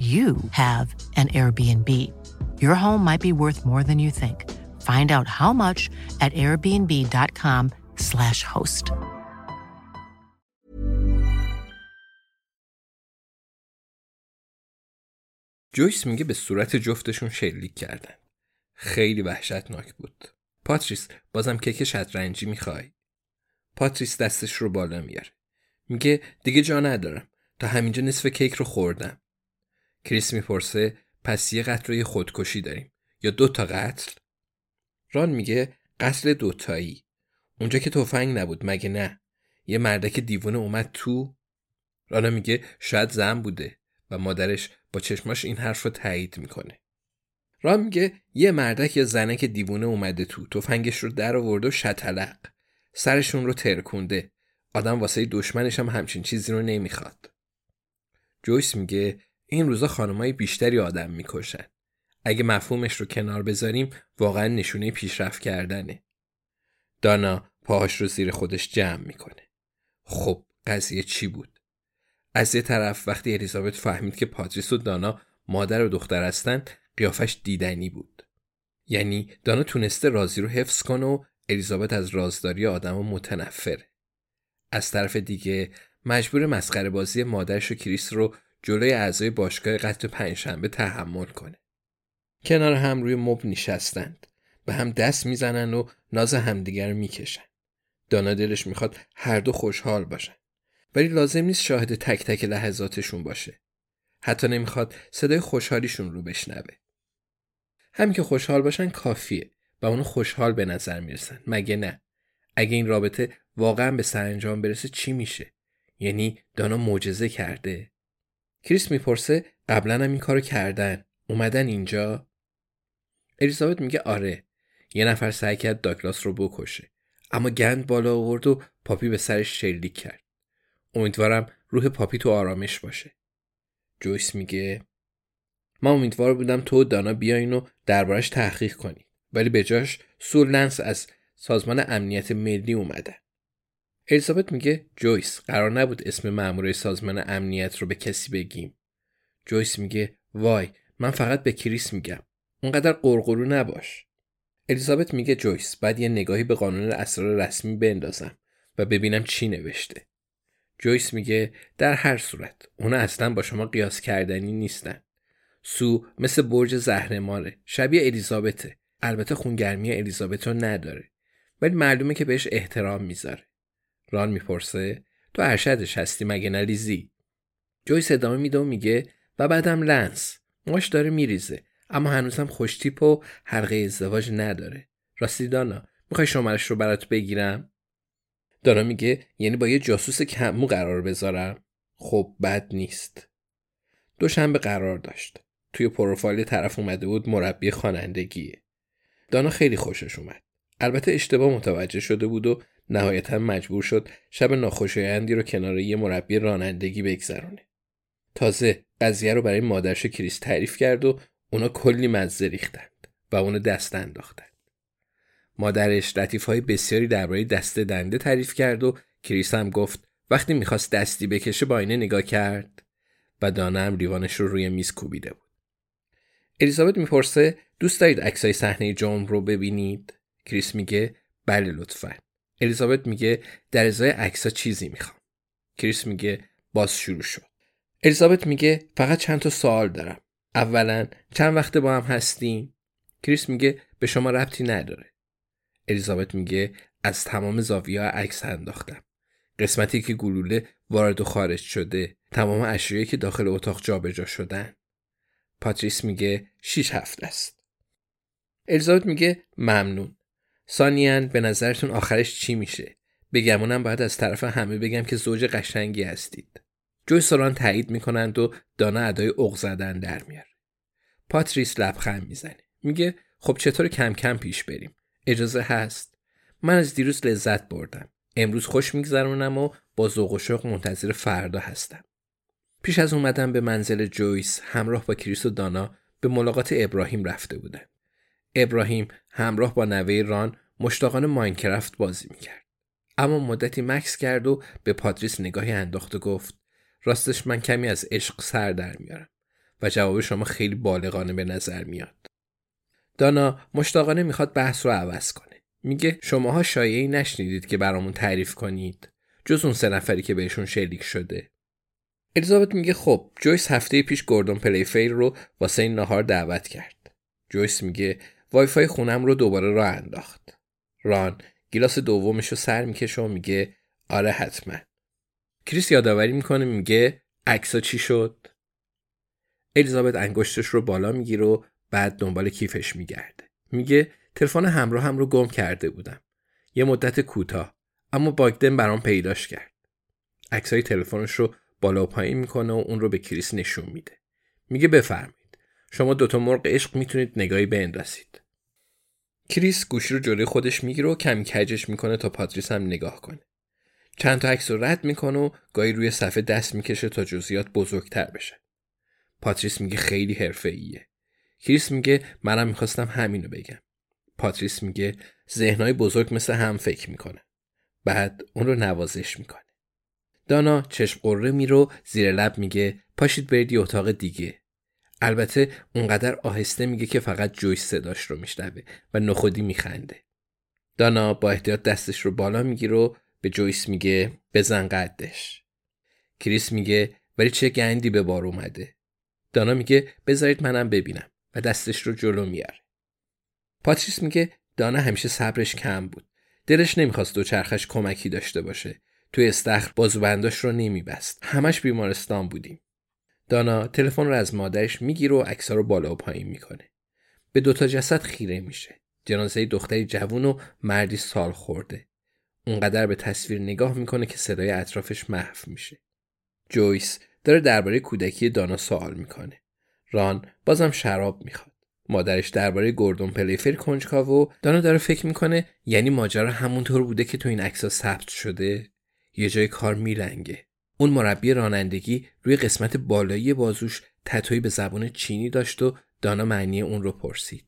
you have an Airbnb. Your home might be worth more than you think. Find out how much at airbnb.com/slash host. جویس میگه به صورت جفتشون شلیک کردن. خیلی وحشتناک بود. پاتریس بازم کیک شطرنجی می‌خوای؟ پاتریس دستش رو بالا میاره. میگه دیگه جا ندارم. تا همینجا نصف کیک رو خوردم. کریس می‌پرسه پس یه قتل خودکشی داریم یا دو تا قتل؟ ران میگه قتل دوتایی. اونجا که تفنگ نبود مگه نه؟ یه مردک دیوونه اومد تو. رانا میگه شاید زن بوده. و مادرش با چشماش این حرف رو تایید می‌کنه. ران میگه یه مردک یا زنک دیوونه اومده تو. تفنگش رو در آورده و شتلق. سرشون رو ترکونده. آدم واسه دشمنش هم همچین چیزی رو نمی‌خواد. جویس میگه این روزا خانمای بیشتری آدم می‌کشن. اگه مفهومش رو کنار بذاریم واقعا نشونه پیشرفت کردنه. دانا پاهاش رو زیر خودش جمع می‌کنه. خب قضیه چی بود؟ از یه طرف وقتی الیزابت فهمید که پاتریس و دانا مادر و دختر هستن قیافش دیدنی بود. یعنی دانا تونسته رازی رو حفظ کنه و الیزابت از رازداری آدم و متنفره. از طرف دیگه مجبور مسخره بازی مادرش و کریس رو جلوی اعضای باشگاه قتل پنجشنبه تحمل کنه. کنار هم روی مب نشستند. به هم دست می‌زنن و ناز همدیگر می‌کشن. دانا دلش می‌خواد هر دو خوشحال باشن. ولی لازم نیست شاهد تک تک لحظاتشون باشه. حتی نمی‌خواد صدای خوشحالیشون رو بشنوه. همین که خوشحال باشن کافیه و اونو خوشحال به نظر می‌رسن. مگه نه؟ اگه این رابطه واقعا به سرانجام برسه چی میشه؟ یعنی دانا معجزه کرده کریس می‌پرسه قبلا هم این کارو کردن. اومدن اینجا؟ الیزابت میگه آره. یه نفر سعی کرد داگلاس رو بکشه. اما گند بالا آورد و پاپی به سرش شلیک کرد. امیدوارم روح پاپی تو آرامش باشه. جویس میگه من امیدوار بودم تو دانا بیاین و دربارش تحقیق کنی. ولی به جاش سو و لنس از سازمان امنیت ملی اومده الیزابت میگه جویس قرار نبود اسم مامورای سازمان امنیت رو به کسی بگیم. جویس میگه وای من فقط به کریس میگم. اونقدر قرقرو نباش. الیزابت میگه جویس باید یه نگاهی به قانون اسرار رسمی بندازم و ببینم چی نوشته. جویس میگه در هر صورت اونا اصلا با شما قیاس کردنی نیستن. سو مثل برج زهرماره شبیه الیزابته البته خونگرمی الیزابت رو نداره ولی معلومه که بهش احترام می‌ذاره ران می‌پرسه تو ارشدش هستی مگه نریزی جویس ادامه میده و میگه و بعدم لنس ماش داره میریزه اما هنوزم خوشتیپ و حلقه ازدواج نداره. راستی دانا می‌خوای شمارش رو برات بگیرم؟ دانا میگه یعنی با یه جاسوس کمو قرار بذارم. خب بد نیست. دوشنبه قرار داشت. توی پروفایل طرف اومده بود مربی خوانندگیه. دانا خیلی خوشش اومد. البته اشتباه متوجه شده بود و نهایتا مجبور شد شب ناخوشایندی رو کنار یه مربی رانندگی بگذرونه. تازه قضیه رو برای مادرش کریس تعریف کرد و اونا کلی مزه ریختند و اونو دست انداختند. مادرش لطیف های بسیاری درباره دست دنده تعریف کرد و کریس هم گفت وقتی می‌خواست دستی بکشه با اینه نگاه کرد و دانا هم لیوانش رو روی میز کوبیده بود. الیزابت می‌پرسه دوست دارید عکسای صحنه جرم رو ببینید؟ کریس میگه بله لطفا. الیزابت میگه در ازای عکسا چیزی می‌خوام. کریس میگه باز شروع شد. الیزابت میگه فقط چند تا سوال دارم. اولا چند وقت با هم هستیم؟ کریس میگه به شما ربطی نداره. الیزابت میگه از تمام زاویه عکس انداختم. قسمتی که گلوله وارد و خارج شده، تمام اشیایی که داخل اتاق جابجا شدن. پاتریس میگه شیش هفته است. الیزابت میگه ممنون. سانیان به نظرتون آخرش چی میشه؟ بگمونم باید از طرف همه بگم که زوج قشنگی هستید. جوی سران تایید می‌کنند و دانا ادای اوق زدن در میاره. پاتریس لبخند می‌زنه. میگه خب چطور کم کم پیش بریم؟ اجازه هست؟ من از دیروز لذت بردم. امروز خوش میگذرونم و با ذوق و شوق منتظر فردا هستم. پیش از اومدن به منزل جویس همراه با کریس و دانا به ملاقات ابراهیم رفته بودن. ابراهیم همراه با نوه ران مشتاقان ماینکرافت بازی می‌کرد. اما مدتی مکث کرد و به پاتریس نگاهی انداخت و گفت راستش من کمی از عشق سر در میارم و جواب شما خیلی بالغانه به نظر میاد. دانا مشتاقانه می‌خواد بحث رو عوض کنه. میگه شماها شایعه‌ای نشنیدید که برامون تعریف کنید جز اون سه نفری که بهشون شلیک شده. الیزابت میگه خب جویس هفته پیش گوردون پلیفیر رو واسه این نهار دعوت کرد. جویس میگه وای فای خونم رو دوباره راه انداخت. ران گیلاس دومش رو سر می‌کشه و میگه آره حتما. کریس یادآوری می‌کنه میگه عکسا چی شد؟ الیزابت انگشتش رو بالا می‌گیره و بعد دنبال کیفش میگرده. میگه تلفن همراهم رو گم کرده بودم. یه مدت کوتاه اما باگدن برام پیداش کرد. عکسای تلفنش رو بالا و پایین می‌کنه و اون رو به کریس نشون میده. میگه بفرمایید. شما دوتا مرغ عشق می‌تونید نگاهی بندازید. کریس گوشی رو جلوی خودش می‌گیره و کمی کجش می‌کنه تا پاتریس هم نگاه کنه. چند تا عکس رو رد می‌کنه و گاهی روی صفحه دست می‌کشه تا جزئیات بزرگتر بشه. پاتریس میگه خیلی حرفه‌ایه. کریس میگه منم می‌خواستم همینو بگم. پاتریس میگه ذهنهای بزرگ مثل هم فکر می‌کنه. بعد اون رو نوازش می‌کنه. دانا چشم غره میره و زیر لب میگه پاشید برید یه اتاق دیگه. البته اونقدر آهسته میگه که فقط جویس صداش رو میشنوه و نخودی میخنده. دانا با احتیاط دستش رو بالا می‌گیره و به جویس میگه بزن قدش. کریس میگه ولی چه گندی به بار اومده. دانا میگه بذارید منم ببینم و دستش رو جلو میاره. پاتریس میگه دانا همیشه صبرش کم بود. دلش نمی‌خواست دو چرخش کمکی داشته باشه. توی استخر بازوبنداش رو نمیبست. همش بیمارستان بودیم. دانا تلفن رو از مادرش می‌گیره و عکس‌ها رو بالا و پایین می‌کنه. به دوتا جسد خیره میشه. جنازه دختری جوون و مردی سال خورده. اونقدر به تصویر نگاه می‌کنه که صدای اطرافش محو میشه. جویس داره درباره کودکی دانا سوال می‌کنه. ران بازم شراب می‌خواد. مادرش درباره گوردون پلیفر کنجکاو و دانا داره فکر می‌کنه یعنی ماجرا همونطور بوده که تو این عکس‌ها ثبت شده یه جای کار میلنگه اون مربی رانندگی روی قسمت بالایی بازوش تتویی به زبان چینی داشت و دانا معنی اون رو پرسید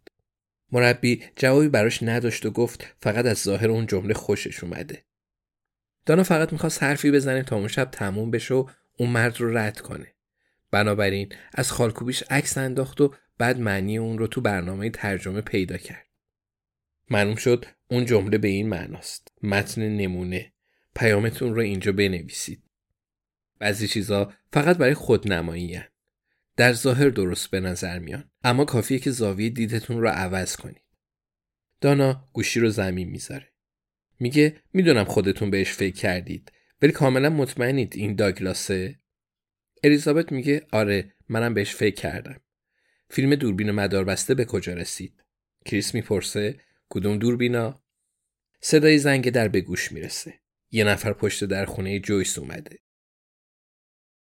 مربی جوابی براش نداشت و گفت فقط از ظاهر اون جمله خوشش اومده دانا فقط می‌خواست حرفی بزنه تا اون شب تموم بشه و اون مرد رو رد کنه بنابراین از خالکوبیش عکس انداخت و بعد معنی اون رو تو برنامه ترجمه پیدا کرد. معلوم شد اون جمله به این معناست. متن نمونه. پیامتون رو اینجا بنویسید. بعضی چیزا فقط برای خودنمایی هن. در ظاهر درست به نظر میان. اما کافیه که زاویه دیدتون رو عوض کنید. دانا گوشی رو زمین می‌ذاره. میگه می‌دونم خودتون بهش فکر کردید ولی کاملا مطمئنید این داگلاسه؟ الیزابت میگه آره منم بهش فکر کردم. فیلم دوربین مداربسته به کجا رسید؟ کریس می‌پرسه کدوم دوربینا؟ صدای زنگ در به گوش می‌رسه. یه نفر پشت در خونه جویس اومده.